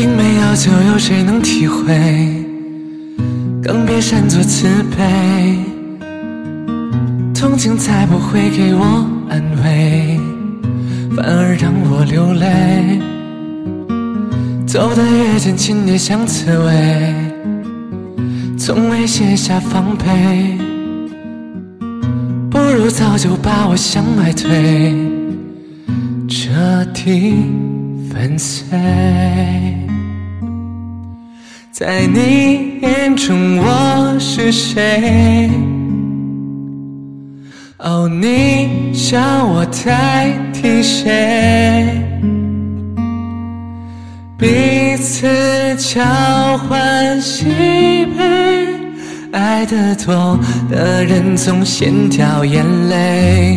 并没有就有谁能体会，更别擅作慈悲。同情才不会给我安慰，反而让我流泪。走得越近，心也像刺猬，从未卸下防备。不如早就把我向外推，彻底粉碎。在你眼中我是谁？哦，你叫我代替谁？彼此交换喜悲，爱得多的人总先掉眼泪。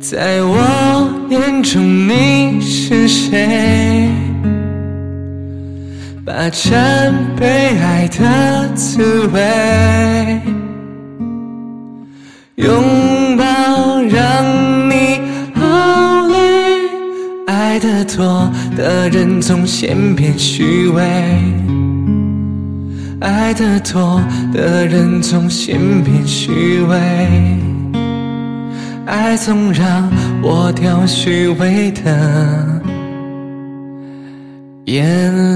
在我眼中你是谁？霸占被爱的滋味，拥抱让你好累。爱得多的人总先变虚伪，爱得多的人总先变虚伪，爱总让我掉虚伪的眼泪。